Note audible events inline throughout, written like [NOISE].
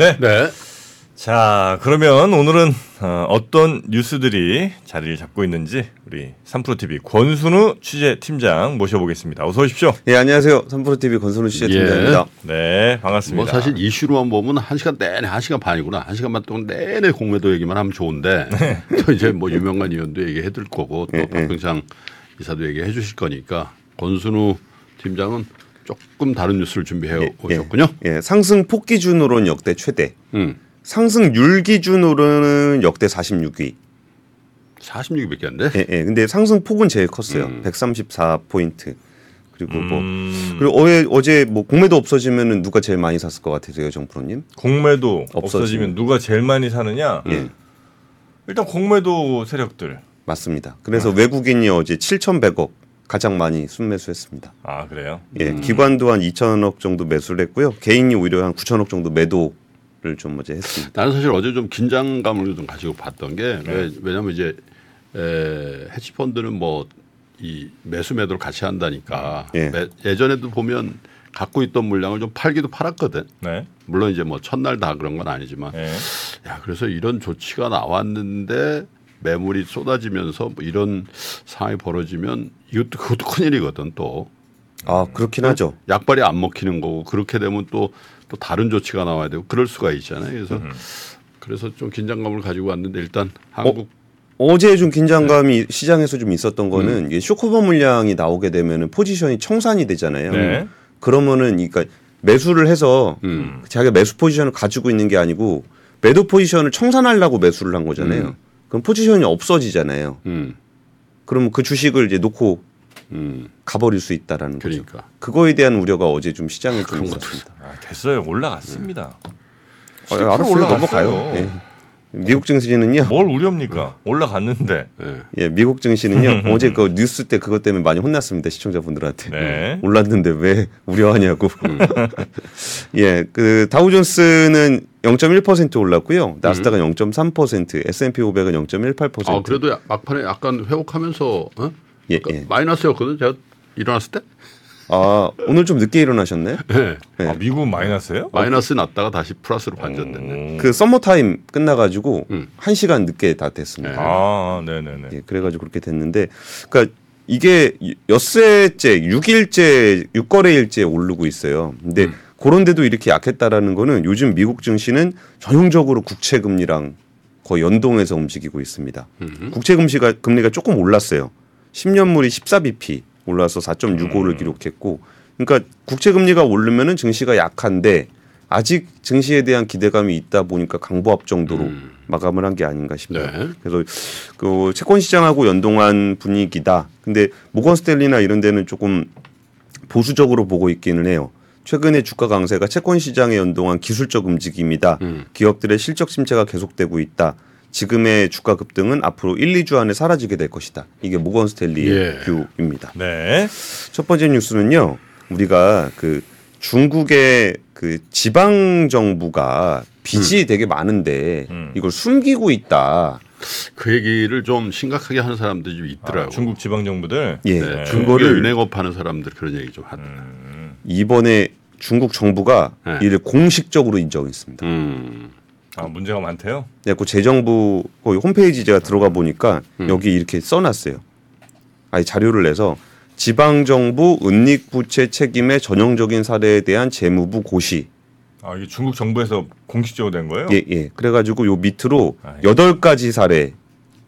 네. 네. 자, 그러면 오늘은 어, 어떤 뉴스들이 자리를 잡고 있는지 우리 3프로TV 권순우 취재팀장 모셔보겠습니다. 어서 오십시오. 예, 안녕하세요. 3프로TV 권선우 취재팀장입니다. 네, 반갑습니다. 뭐 사실 이슈로만 보면 한 시간 내내 한 시간 반이구나. 한 시간만 동안 내내 공매도 얘기만 하면 좋은데 [LAUGHS] 또 이제 뭐 유명한 의원도 얘기해 줄 거고 또 예, 예. 박병창 이사도 얘기해 주실 거니까 권순우 팀장은 조금 다른 뉴스를 준비해 예, 오셨군요. 예, 상승 폭 기준으로는 역대 최대. 음. 상승률 기준으로는 역대 46위. 46위 밖에 안 돼. 예, 예. 근데 상승 폭은 제일 컸어요. 음. 134포인트. 그리고 뭐 음, 그리고 어제 어제 뭐 공매도 없어지면은 누가 제일 많이 샀을 것 같으세요, 정프로 님? 공매도 없어지면. 없어지면 누가 제일 많이 사느냐? 예, 일단 공매도 세력들. 맞습니다. 그래서 외국인이 어제 7,100억 가장 많이 순매수했습니다. 아, 그래요? 예, 기관도 한 2천억 정도 매수를 했고요. 개인이 오히려 한 9천억 정도 매도를 좀 어제 했습니다. 나는 사실 어제 좀 긴장감을 좀 가지고 봤던 게 네. 왜, 왜냐하면 이제 에, 헤지펀드는 뭐 이 매수 매도를 같이 한다니까 예. 매- 예전에도 보면 갖고 있던 물량을 좀 팔기도 팔았거든. 네. 물론 이제 뭐 첫날 다 그런 건 아니지만 네. 야 그래서 이런 조치가 나왔는데 매물이 쏟아지면서 뭐 이런 상황이 벌어지면 이것도 그것도 큰일이거든 또 아, 그렇긴 하죠. 약발이 안 먹히는 거고 그렇게 되면 또 또 다른 조치가 나와야 되고 그럴 수가 있잖아요. 그래서 음. 그래서 좀 긴장감을 가지고 왔는데 일단 한국 어 제 좀 긴장감이 시장에서 좀 있었던 거는 음. 쇼커버 물량이 나오게 되면은 포지션이 청산이 되잖아요. 네. 그러면은 그러니까 매수를 해서 음. 자기가 매수 포지션을 가지고 있는 게 아니고 매도 포지션을 청산하려고 매수를 한 거잖아요. 음. 그럼 포지션이 없어지잖아요. 음, 그러면 그 주식을 이제 놓고 음, 가버릴 수 있다라는 거죠. 그러니까 그거에 대한 우려가 어제 좀 시장에 좀 있었습니다. 아, 됐어요. 올라갔습니다. 아, 알았어요. 올라갔어요. 예. 미국 증시는요. 뭘 우려입니까? 올라갔는데. 예. 예, 미국 증시는요. [LAUGHS] 어제 그 뉴스 때 그것 때문에 많이 혼났습니다. 시청자분들한테. 네. [LAUGHS] 올랐는데 왜 우려하냐고. [LAUGHS] 예, 그 다우존스는 0.1% 올랐고요. 나스닥은 0.3%, S&P 500은 0.18%. 아 그래도 야- 막판에 약간 회복하면서 어? 예, 아까 예. 마이너스였거든 제가 일어났을 때 아, 오늘 좀 늦게 일어나셨네. 예. [LAUGHS] 네. 아, 미국 마이너스예요? 마이너스 났다가 다시 플러스로 반전됐네. 음. 그 서머 타임 끝나가지고 음. 한 시간 늦게 다 됐습니다. 아, 네네네. 예, 그래가지고 그렇게 됐는데, 그러니까 이게 엿새째, 6일째, 6거래일째 오르고 있어요. 근데 음. 그런데도 이렇게 약했다라는 거는 요즘 미국 증시는 전형적으로 국채 금리랑 거의 연동해서 움직이고 있습니다. 음. 국채 금리가 금리가 조금 올랐어요. 10년물이 14bp 올라서 4.65를 기록했고, 그러니까 국채 금리가 오르면은 증시가 약한데 아직 증시에 대한 기대감이 있다 보니까 강보합 정도로 음. 마감을 한 게 아닌가 싶어요. 네. 그래서 그 채권 시장하고 연동한 분위기다. 근데 모건 스탠리나 이런 데는 조금 보수적으로 보고 있기는 해요. 최근에 주가 강세가 채권 시장에 연동한 기술적 움직임이다. 음. 기업들의 실적 침체가 계속되고 있다. 지금의 주가 급등은 앞으로 1, 2주 안에 사라지게 될 것이다. 이게 모건 스탠리의 예. view입니다. 네. 첫 번째 뉴스는요. 우리가 그 중국의 그 지방 정부가 빚이 되게 많은데 음. 이걸 숨기고 있다. 그 얘기를 좀 심각하게 하는 사람들이 좀 아, 있더라고. 중국 지방 정부들. 예. 네. 중국의 은행업 하는 사람들 그런 얘기 좀 하더라. 음. 이번에 중국 정부가 네. 이를 공식적으로 인정했습니다. 음. 아, 문제가 많대요. 그래서 재정부 거기 홈페이지 제가 들어가 보니까 음. 여기 이렇게 써놨어요. 아니 자료를 내서 지방 정부 은닉 부채 책임의 전형적인 사례에 대한 재무부 고시. 아, 이게 중국 정부에서 공식적으로 된 거예요? 예, 예. 그래가지고 요 밑으로 아, 예. 여덟 가지 사례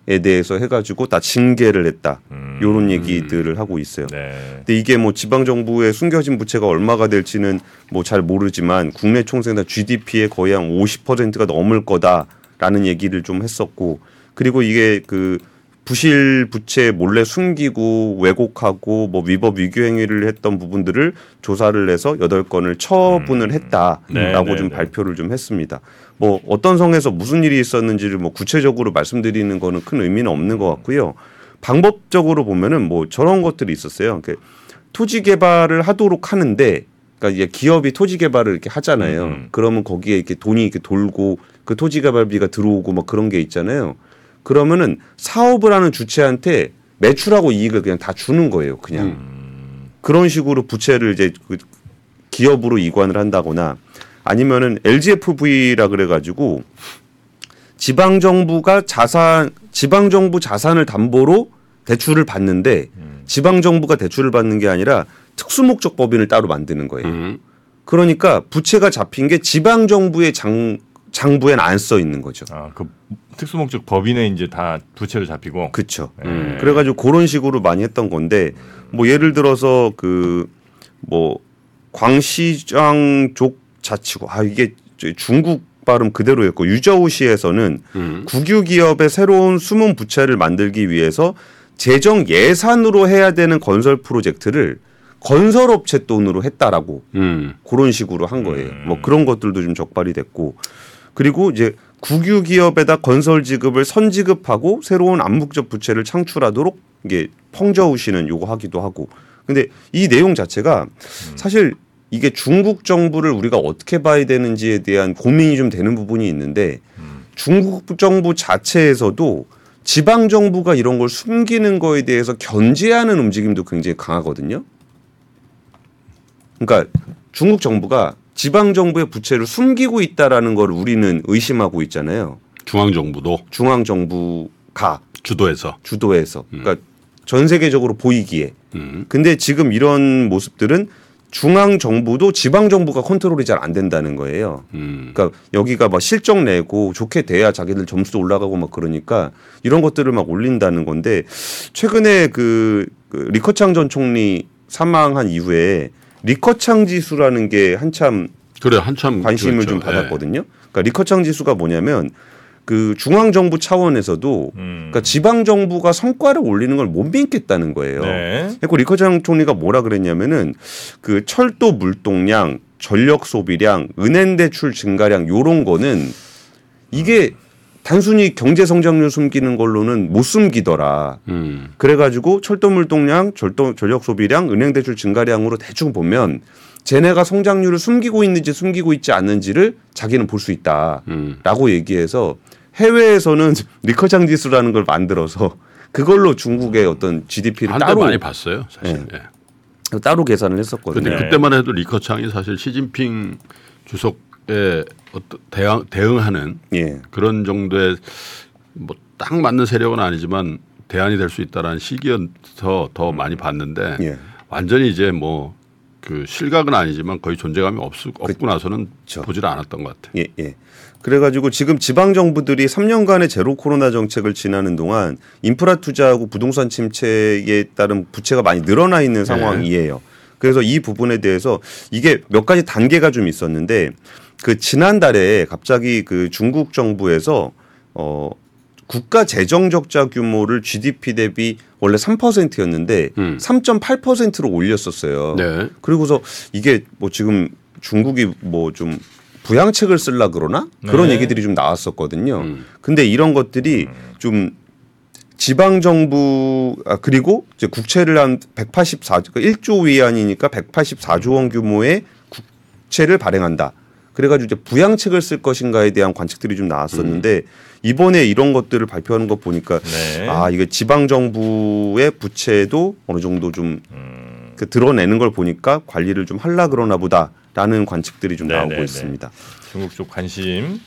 에 대해서 해가지고 다 징계를 했다. 음. 요런 얘기들을 하고 있어요. 네. 근데 이게 뭐 지방 정부의 숨겨진 부채가 얼마가 될지는 뭐 잘 모르지만 국내 총생산 GDP의 거의 한 50%가 넘을 거다라는 얘기를 좀 했었고 그리고 이게 그 부실 부채 몰래 숨기고 왜곡하고 뭐 위법 위규 행위를 했던 부분들을 조사를 해서 여덟 건을 처분을 했다라고 네, 네, 좀 네. 발표를 좀 했습니다. 뭐 어떤 성에서 무슨 일이 있었는지를 뭐 구체적으로 말씀드리는 거는 큰 의미는 없는 것 같고요. 방법적으로 보면은 뭐 저런 것들이 있었어요. 그 토지 개발을 하도록 하는데 그러니까 이제 기업이 토지 개발을 이렇게 하잖아요. 음. 그러면 거기에 이렇게 돈이 이렇게 돌고 그 토지 개발비가 들어오고 막 그런 게 있잖아요. 그러면은 사업을 하는 주체한테 매출하고 이익을 그냥 다 주는 거예요. 그냥 음. 그런 식으로 부채를 이제 그 기업으로 이관을 한다거나 아니면은 LGFV라 그래가지고 지방 정부가 자산 지방 정부 자산을 담보로 대출을 받는데 지방 정부가 대출을 받는 게 아니라 특수 목적 법인을 따로 만드는 거예요. 음. 그러니까 부채가 잡힌 게 지방 정부의 장 장부엔 안 써 있는 거죠. 아 그 특수목적 법인에 이제 다 부채로 잡히고. 그렇죠. 음. 그래가지고 그런 식으로 많이 했던 건데 뭐 예를 들어서 그 뭐 광시장 족 자치구 아 이게 저 중국 발음 그대로였고 유저우시에서는 음. 국유 기업의 새로운 숨은 부채를 만들기 위해서 재정 예산으로 해야 되는 건설 프로젝트를 건설업체 돈으로 했다라고 음. 그런 식으로 한 거예요. 음. 뭐 그런 것들도 좀 적발이 됐고 그리고 이제 국유 기업에다 건설 지급을 선지급하고 새로운 암묵적 부채를 창출하도록 이게 펑저우시는 요거 하기도 하고. 근데 이 내용 자체가 사실 이게 중국 정부를 우리가 어떻게 봐야 되는지에 대한 고민이 좀 되는 부분이 있는데 중국 정부 자체에서도 지방 정부가 이런 걸 숨기는 거에 대해서 견제하는 움직임도 굉장히 강하거든요. 그러니까 중국 정부가 지방 정부의 부채를 숨기고 있다라는 걸 우리는 의심하고 있잖아요. 중앙 정부도 중앙 정부가 주도해서. 주도해서 그러니까 전 세계적으로 보이기에. 음. 근데 지금 이런 모습들은 중앙 정부도 지방 정부가 컨트롤이 잘 안 된다는 거예요. 음. 그러니까 여기가 막 실적 내고 좋게 돼야 자기들 점수도 올라가고 막 그러니까 이런 것들을 막 올린다는 건데 최근에 그, 그 리커창 전 총리 사망한 이후에 리커창 지수라는 게 한참 그래 한참 관심을 그랬죠. 좀 예. 받았거든요. 그러니까 리커창 지수가 뭐냐면 그 중앙 정부 차원에서도 음. 그러니까 지방 정부가 성과를 올리는 걸 못 믿겠다는 거예요. 네. 그리고 리커창 총리가 뭐라 그랬냐면은 그 철도 물동량, 전력 소비량, 은행 대출 증가량 요런 거는 이게 단순히 경제 성장률 숨기는 걸로는 못 숨기더라. 음. 그래가지고 철도 물동량, 절도, 전력 소비량, 은행 대출 증가량으로 대충 보면 쟤네가 성장률을 숨기고 있는지 숨기고 있지 않는지를 자기는 볼 수 있다라고 음. 얘기해서 해외에서는 [LAUGHS] 리커창 지수라는 걸 만들어서 그걸로 중국의 어떤 GDP를 따로 많이 봤어요, 사실. 네. 예. 따로 계산을 했었거든요. 근데 네. 그때만 해도 리커창이 사실 시진핑 주석 에 어떤 대응, 대응하는 예. 그런 정도의 뭐 딱 맞는 세력은 아니지만 대안이 될 수 있다라는 시기여서 더 많이 봤는데 예. 완전히 이제 뭐 그 실각은 아니지만 거의 존재감이 없, 없고 나서는 그쵸. 보질 않았던 것 같아요. 예, 예. 그래가지고 지금 지방 정부들이 3년간의 제로 코로나 정책을 지나는 동안 인프라 투자하고 부동산 침체에 따른 부채가 많이 늘어나 있는 상황이에요. 그래서 이 부분에 대해서 이게 몇 가지 단계가 좀 있었는데 그 지난달에 갑자기 그 중국 정부에서 어 국가 재정 적자 규모를 GDP 대비 원래 3%였는데 음. 3.8%로 올렸었어요. 네. 그리고서 이게 뭐 지금 중국이 뭐좀 부양책을 쓸라 그러나 그런 네. 얘기들이 좀 나왔었거든요. 음. 근데 이런 것들이 좀 지방 정부 아 그리고 이제 국채를 한 184, 1조 위안이니까 184조 원 규모의 국채를 발행한다. 그래가지고 이제 부양책을 쓸 것인가에 대한 관측들이 좀 나왔었는데 이번에 이런 것들을 발표하는 거 보니까 네. 아 이게 지방 정부의 부채도 어느 정도 좀그 드러내는 걸 보니까 관리를 좀 할라 그러나 보다라는 관측들이 좀 네, 나오고 네, 네. 있습니다. 중국 쪽 관심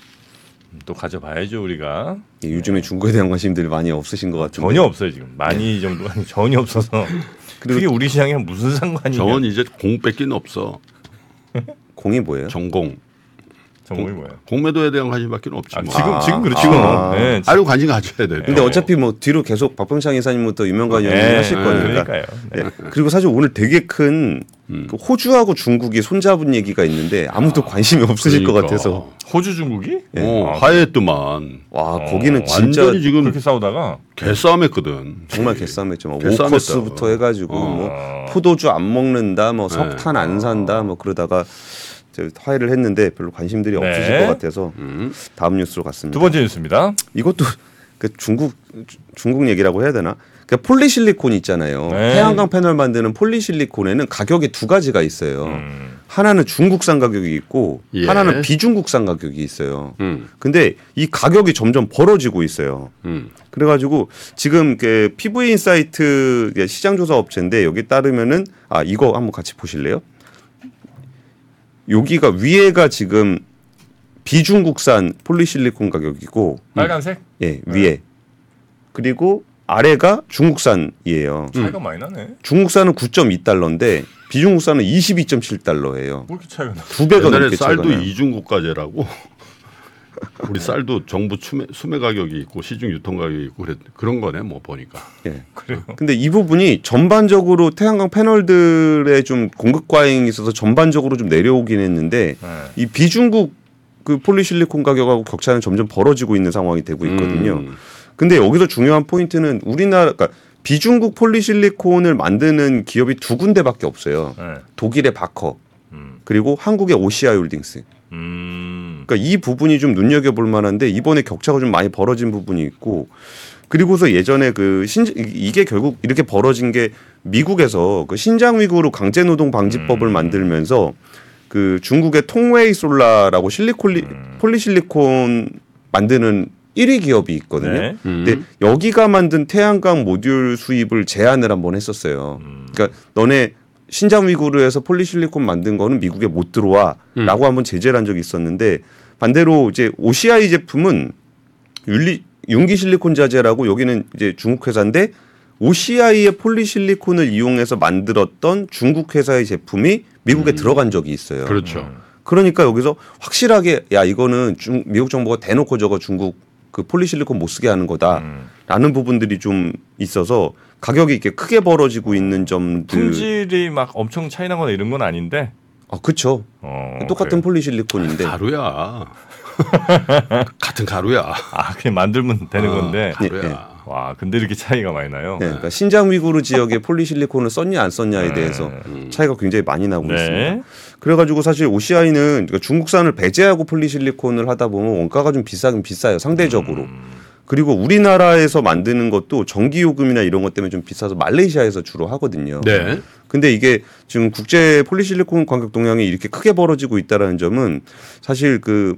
또 가져봐야죠 우리가. 예, 요즘에 중국에 대한 관심들이 많이 없으신 것 같은데. 전혀 없어요 지금. 많이 정도 아니 전혀 없어서. [LAUGHS] 그게 우리 시장이랑 무슨 상관이냐? 저건 이제 공 뺏기는 없어. 공이 뭐예요? 전공. 정국이 뭐야 공매도에 대한 관심밖에 없지 아, 뭐. 지금 아, 지금 그렇죠 아. 네, 아유 관심 가져야 돼. 근데 어차피 뭐 뒤로 계속 박병창 이사님부터 유명관 의원님 네, 하실 거니까. 그러니까요 네. 네. 그리고 사실 오늘 되게 큰 음. 그 호주하고 중국이 손잡은 얘기가 있는데 아무도 관심이 없으실 것 그러니까. 같아서 호주 중국이 어, 아, 화해했더만 와 어, 거기는 진짜 완전히 지금 그렇게 싸우다가 개싸움했거든. 정말 개싸움했죠. 막 개싸움했다. 오커스부터 해가지고 어. 뭐 포도주 안 먹는다, 뭐 석탄 안 산다, 뭐 그러다가 화해를 했는데 별로 관심들이 네. 없으실 것 같아서 음. 다음 뉴스로 갔습니다. 두 번째 뉴스입니다 이것도 그 중국 주- 중국 얘기라고 해야 되나? 그러니까 폴리실리콘 있잖아요. 네. 태양광 패널 만드는 폴리실리콘에는 가격이 두 가지가 있어요. 음. 하나는 중국산 가격이 있고 예. 하나는 비중국산 가격이 있어요. 음. 근데 이 가격이 점점 벌어지고 있어요. 음. 그래가지고 지금 그 PV Insights 시장 조사 업체인데 여기 따르면은 아 이거 한번 같이 보실래요? 여기가 위에가 지금 비중국산 폴리실리콘 가격이고 빨간색 예 위에 그리고 아래가 중국산이에요. 차이가 많이 나네. 중국산은 9.2달러인데 비중국산은 22.7달러예요. 뭐 이렇게 차이가 나? 두 배가 옛날에 넘게 차이가 쌀도 나요. 이중국가제라고 우리 쌀도 정부 수매, 수매 가격이 있고 시중 유통 가격이 있고 그랬, 그런 거네 뭐 보니까 예. 그래요. 근데 이 부분이 전반적으로 태양광 패널들의 좀 공급 과잉이 있어서 전반적으로 좀 내려오긴 했는데 네. 이 비중국 그 폴리실리콘 가격하고 격차는 점점 벌어지고 있는 상황이 되고 있거든요. 음. 근데 여기서 중요한 포인트는 우리나라 그러니까 비중국 폴리실리콘을 만드는 기업이 두 군데밖에 없어요. 네. 독일의 바커 음. 그리고 한국의 OCI 홀딩스. 음. 그러니까 이 부분이 좀 눈여겨 볼 만한데 이번에 격차가 좀 많이 벌어진 부분이 있고 그리고서 예전에 그 신, 이게 결국 이렇게 벌어진 게 미국에서 그 신장 위구르 강제 노동 방지법을 음. 만들면서 그 중국의 통웨이 솔라라고 실리콜리 음. 폴리실리콘 만드는 1위 기업이 있거든요. 네. 음. 근데 여기가 만든 태양광 모듈 수입을 제한을 한번 했었어요. 음. 그러니까 너네 신장 위구르에서 폴리실리콘 만든 거는 미국에 못 들어와라고 음. 한번 제재를 한 적이 있었는데 반대로 이제 OCI 제품은 윤리 융기 실리콘 자재라고 여기는 이제 중국 회사인데 OCI의 폴리실리콘을 이용해서 만들었던 중국 회사의 제품이 미국에 들어간 적이 있어요. 그렇죠. 그러니까 여기서 확실하게 야 이거는 중, 미국 정부가 대놓고 저거 중국 그 폴리실리콘 못 쓰게 하는 거다라는 음. 부분들이 좀 있어서 가격이 이렇게 크게 벌어지고 있는 점들. 품질이 막 엄청 차이 나거나 이런 건 아닌데. 아 그렇죠. 어, 똑같은 그래요. 폴리실리콘인데. 가루야. [LAUGHS] 같은 가루야. 아 그냥 만들면 되는 어, 건데. 가루야. 와 근데 이렇게 차이가 많이 나요. 네, 그러니까 신장 위구르 지역에 폴리실리콘을 썼냐 안 썼냐에 대해서 음. 차이가 굉장히 많이 나고 네. 있습니다. 그래가지고 사실 OCI는 그러니까 중국산을 배제하고 폴리실리콘을 하다 보면 원가가 좀 비싸긴 비싸요 상대적으로. 음. 그리고 우리나라에서 만드는 것도 전기 요금이나 이런 것 때문에 좀 비싸서 말레이시아에서 주로 하거든요. 네. 근데 이게 지금 국제 폴리실리콘 가격 동향이 이렇게 크게 벌어지고 있다라는 점은 사실 그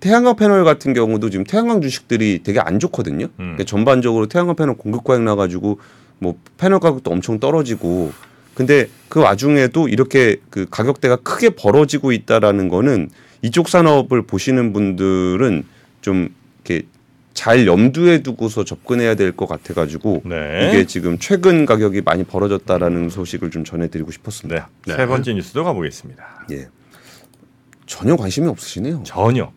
태양광 패널 같은 경우도 지금 태양광 주식들이 되게 안 좋거든요. 음. 그러니까 전반적으로 태양광 패널 공급 과잉 나가지고 뭐 패널 가격도 엄청 떨어지고 근데 그 와중에도 이렇게 그 가격대가 크게 벌어지고 있다라는 거는 이쪽 산업을 보시는 분들은 좀 이렇게 잘 염두에 두고서 접근해야 될 것 같아가지고 네. 이게 지금 최근 가격이 많이 벌어졌다라는 소식을 좀 전해드리고 싶었습니다. 네. 네. 세 번째 뉴스도 가보겠습니다. 예. 전혀 관심이 없으시네요. 전혀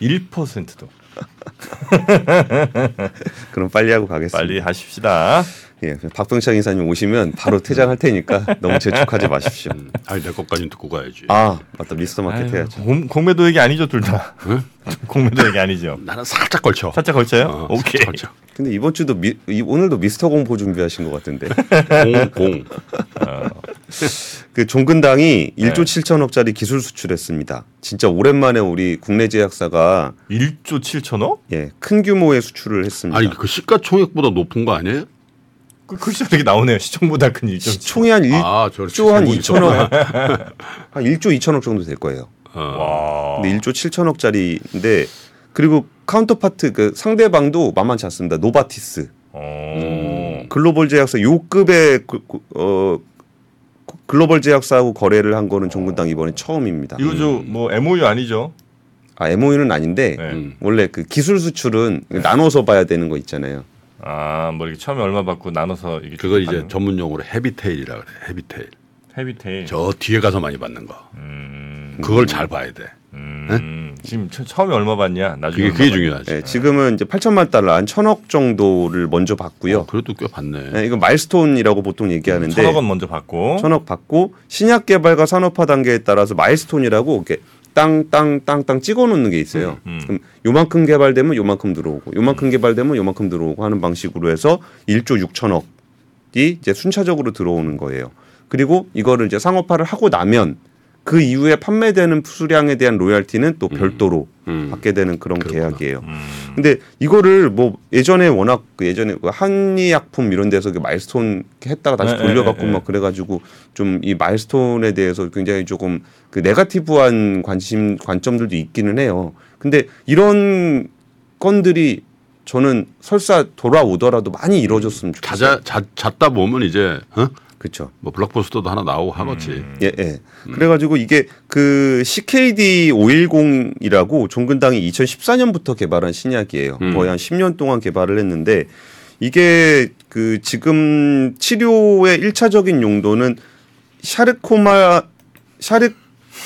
1%도 그럼 빨리 하고 가겠습니다. 빨리 하십시다. 예, 박병창 이사님 오시면 바로 퇴장할 테니까 너무 재촉하지 마십시오. 음. 아니 내 것까지 듣고 가야지. 아 맞다 미스터 마켓 아유, 해야죠. 공, 공매도 얘기 아니죠 둘 다. [LAUGHS] 공매도 [LAUGHS] 얘기 아니죠. 나는 살짝 걸쳐. 살짝 걸쳐요? 어, 오케이. 살짝 걸쳐. 근데 이번 주도 미, 이, 오늘도 미스터 공포 준비하신 것 같은데 공, 공. [LAUGHS] 그 종근당이 네. 1조 7천억짜리 기술 수출했습니다. 진짜 오랜만에 우리 국내 제약사가 1조 7천억? 예, 큰 규모의 수출을 했습니다. 아니 그 시가총액보다 높은 거 아니에요? 그 글씨가 이렇게 나오네요. 시총보다 큰 1조. 총이 한 1, 아, 한 재고 2천억, [LAUGHS] 한 1조 2천억 정도 될 거예요. 어. 와. 근데 1조 7천억짜리인데 그리고 counterpart 그 상대방도 만만치 않습니다. 노바티스 어. 글로벌 제약사 요 급의 그, 그, 어 글로벌 제약사하고 거래를 한 거는 종근당 이번에 처음입니다. 이거 저뭐 MOU 아니죠? 아 MOU는 아닌데 네. 음. 원래 그 기술 수출은 나눠서 봐야 되는 거 있잖아요. 아, 뭐 이렇게 처음에 얼마 받고 나눠서 이게 그걸 이제 전문 용어로 헤비테일이라 그래. 헤비테일. 헤비테일. 저 뒤에 가서 많이 받는 거. 음. 그걸 잘 봐야 돼. 음. 지금 처, 처음에 얼마 받냐? 나중에 그게 그게 중요하지. 네, 지금은 이제 8천만 달러 한 천억 정도를 먼저 받고요. 어, 그래도 꽤 받네. 네, 이거 마일스톤이라고 보통? 얘기하는데 천억 원 먼저 받고. 천억 받고 신약 개발과 산업화 단계에 따라서 마일스톤이라고 이렇게 땅땅땅땅 찍어 놓는 게 있어요. 음. 그럼 요만큼 개발되면 요만큼 들어오고 요만큼 개발되면 요만큼 들어오고 하는 방식으로 해서 1조 6천억이 이제 순차적으로 들어오는 거예요. 그리고 이거를 이제 상업화를 하고 나면 그 이후에 판매되는 수량에 대한 로열티는 또 별도로 음. 받게 되는 그런 그렇구나. 계약이에요. 음. 근데 이거를 뭐 예전에 워낙 그 예전에 그 한의약품 이런 데서 그 마일스톤 했다가 다시 네, 돌려갖고 네, 네. 막 그래가지고 좀 이 마일스톤에 대해서 굉장히 조금 그 네가티브한 관심 관점들도 있기는 해요. 근데 이런 건들이 저는 설사 돌아오더라도 많이 이루어졌으면 좋겠어요. 자자 자, 잤다 보면 이제 어? 그렇죠. 뭐 블록버스터도 하나 나오고 하겠지. 음. 예, 예. 그래가지고 이게 그 CKD 510이라고 종근당이 2014년부터 개발한 신약이에요. 음. 거의 한 10년 동안 개발을 했는데 이게 그 지금 치료의 1차적인 용도는 샤르코마 샤르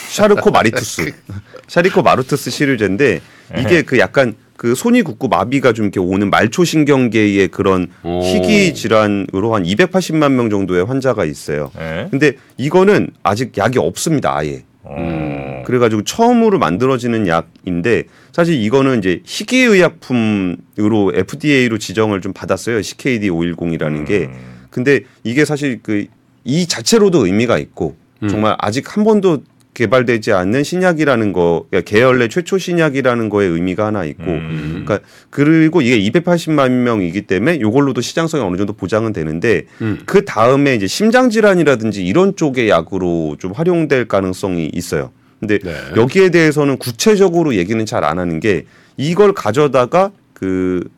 샤르코 마리투스 [LAUGHS] 샤리코 마르투스 시리즈인데 이게 그 약간 그 손이 굳고 마비가 좀 이렇게 오는 말초 신경계의 그런 오. 희귀 질환으로 한 280만 명 정도의 환자가 있어요. 네. 근데 이거는 아직 약이 없습니다, 아예. 어. 그래가지고 처음으로 만들어지는 약인데 사실 이거는 이제 희귀의약품으로 FDA로 지정을 좀 받았어요. CKD 510이라는 게. 근데 이게 사실 그 이 자체로도 의미가 있고 정말 아직 한 번도 개발되지 않는 신약이라는 거, 그러니까 계열내 최초 신약이라는 거에 의미가 하나 있고, 음. 그러니까 그리고 이게 280만 명이기 때문에 이걸로도 시장성이 어느 정도 보장은 되는데 음. 그 다음에 이제 심장 질환이라든지 이런 쪽의 약으로 좀 활용될 가능성이 있어요. 근데 네. 여기에 대해서는 구체적으로 얘기는 잘 안 하는 게 이걸 가져다가 그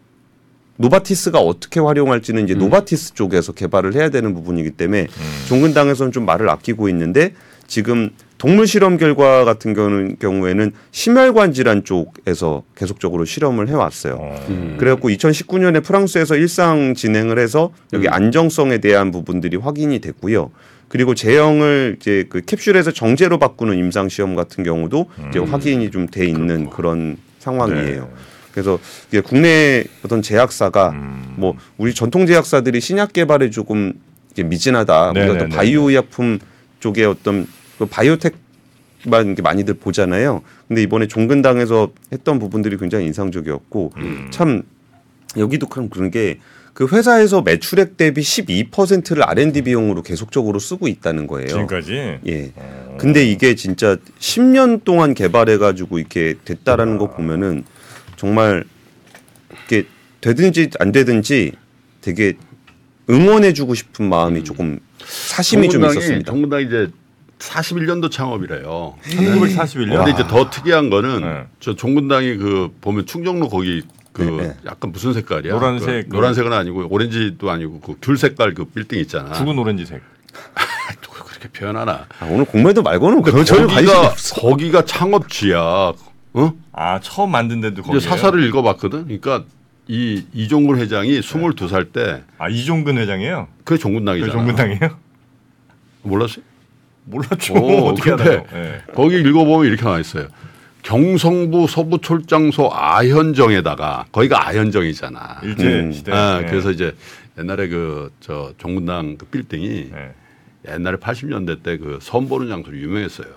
노바티스가 어떻게 활용할지는 이제 노바티스 쪽에서 개발을 해야 되는 부분이기 때문에 종근당에서는 좀 말을 아끼고 있는데 지금 동물 실험 결과 같은 경우는 경우에는 심혈관 질환 쪽에서 계속적으로 실험을 해왔어요. 음. 그래갖고 2019년에 프랑스에서 1상 진행을 해서 여기 안정성에 대한 부분들이 확인이 됐고요. 그리고 제형을 이제 그 캡슐에서 정제로 바꾸는 임상 시험 같은 경우도 이제 확인이 좀 돼 있는 그런 상황이에요. 네. 그래서 국내 어떤 제약사가 음. 뭐 우리 전통 제약사들이 신약 개발에 조금 이제 미진하다. 우리가 또. 바이오 의약품 쪽에 어떤 그 바이오텍만 이렇게 많이들 보잖아요. 근데 이번에 종근당에서 했던 부분들이 굉장히 인상적이었고 음. 참 여기도 그럼 그런 게 그 회사에서 매출액 대비 12%를 R&D 비용으로 계속적으로 쓰고 있다는 거예요. 지금까지. 예. 근데 이게 진짜 10년 동안 개발해 가지고 이렇게 됐다라는 거 보면은 정말 이게 되든지 안 되든지 되게 응원해 주고 싶은 마음이 조금 사심이 좀 있었습니다. 정문당 이제 41년도 창업이래요. 1941년. 근데 이제 더 특이한 거는 네. 저 종군당이 그 보면 충정로 거기 그 네, 네. 약간 무슨 색깔이야? 노란색 그 노란색은 아니고 오렌지도 아니고 그 귤 색깔 그 빌딩 있잖아. 죽은 오렌지색. 또 그렇게 표현하나? 아, 오늘 공매도 말고는 그런 전혀 관심이 거기가 없어. 거기가 창업지야. 어? 아 처음 만든 데도 거기. 사설을 읽어봤거든. 그러니까 이 이종근 회장이 22살 때 아 이종근 회장이에요. 그게 그 종군당이잖아. 종근당이에요? 몰랐어요? 몰랐죠. 오, [LAUGHS] 어떻게 근데 알아요? 예. 거기 읽어보면 이렇게 나와 있어요. 경성부 서부철장소 아현정에다가 거기가 아현정이잖아. 일제 음. 시대. 아, 예. 그래서 이제 옛날에 그저 종군당 그 빌딩이 예. 옛날에 80년대 때 그 선 보는 장소로 유명했어요.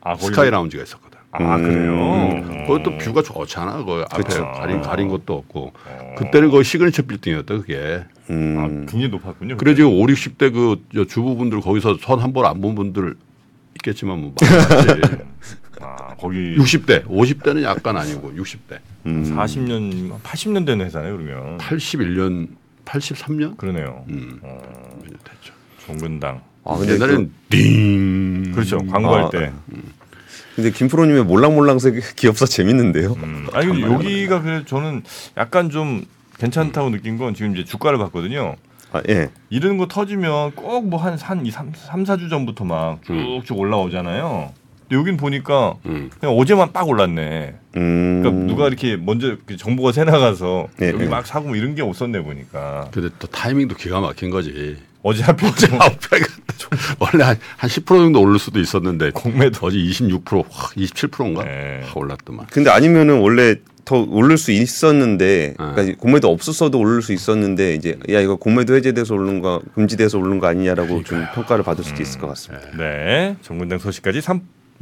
아 스카이 라운지가 있었거든. 아 그래요. 음. 또 view가 좋잖아. 거기 앞에 그쵸. 가린 가린 것도 없고. 그때는 거기 시그니처 빌딩이었다 그게. 음. 아, 굉장히 높았군요. 그래 지금 5, 60대 그저 주부분들 거기서 선 한 번 안 본 분들 있겠지만 뭐 많지. [LAUGHS] 아, 거기 60대, 50대는 약간 아니고 60대. 음. 40년, 80년 된 회사네요, 그러면. 81년, 83년? 그러네요. 음. 어, 됐죠. 종근당. 아, 근데 옛날엔 띵. 그렇죠. 광고할 아, 때. 근데 김프로님의 몰랑몰랑색 [LAUGHS] 기업사 재밌는데요. 음. 아니 여기가 그래 저는 약간 좀 괜찮다고 느낀 건 지금 이제 주가를 봤거든요. 아, 예. 이런 거 터지면 꼭 뭐 한한 3, 3, 4주 전부터 막 쭉쭉 올라오잖아요. 근데 여긴 보니까 음. 그냥 어제만 빡 올랐네. 음. 그러니까 누가 이렇게 먼저 정보가 새 나가서 네, 여기 네. 막 사고 뭐 이런 게 없었네 보니까 근데 또 타이밍도 기가 막힌 거지. 어제 하필 좀 아웃백은 [LAUGHS] 원래 한, 한 10% 정도 오를 수도 있었는데 공매도. 어제 26%, 확 27%인가 네. 확 올랐더만. 근데 아니면은 원래 더 오를 수 있었는데 어. 그러니까 공매도 없었어도 오를 수 있었는데 이제 야 이거 공매도 해제돼서 오른 거 금지돼서 오른 거 아니냐라고 좀 평가를 받을 수도 있을 것 같습니다. 네 정문당 소식까지 3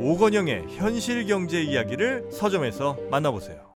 오건영의 현실 경제 이야기를 서점에서 만나보세요.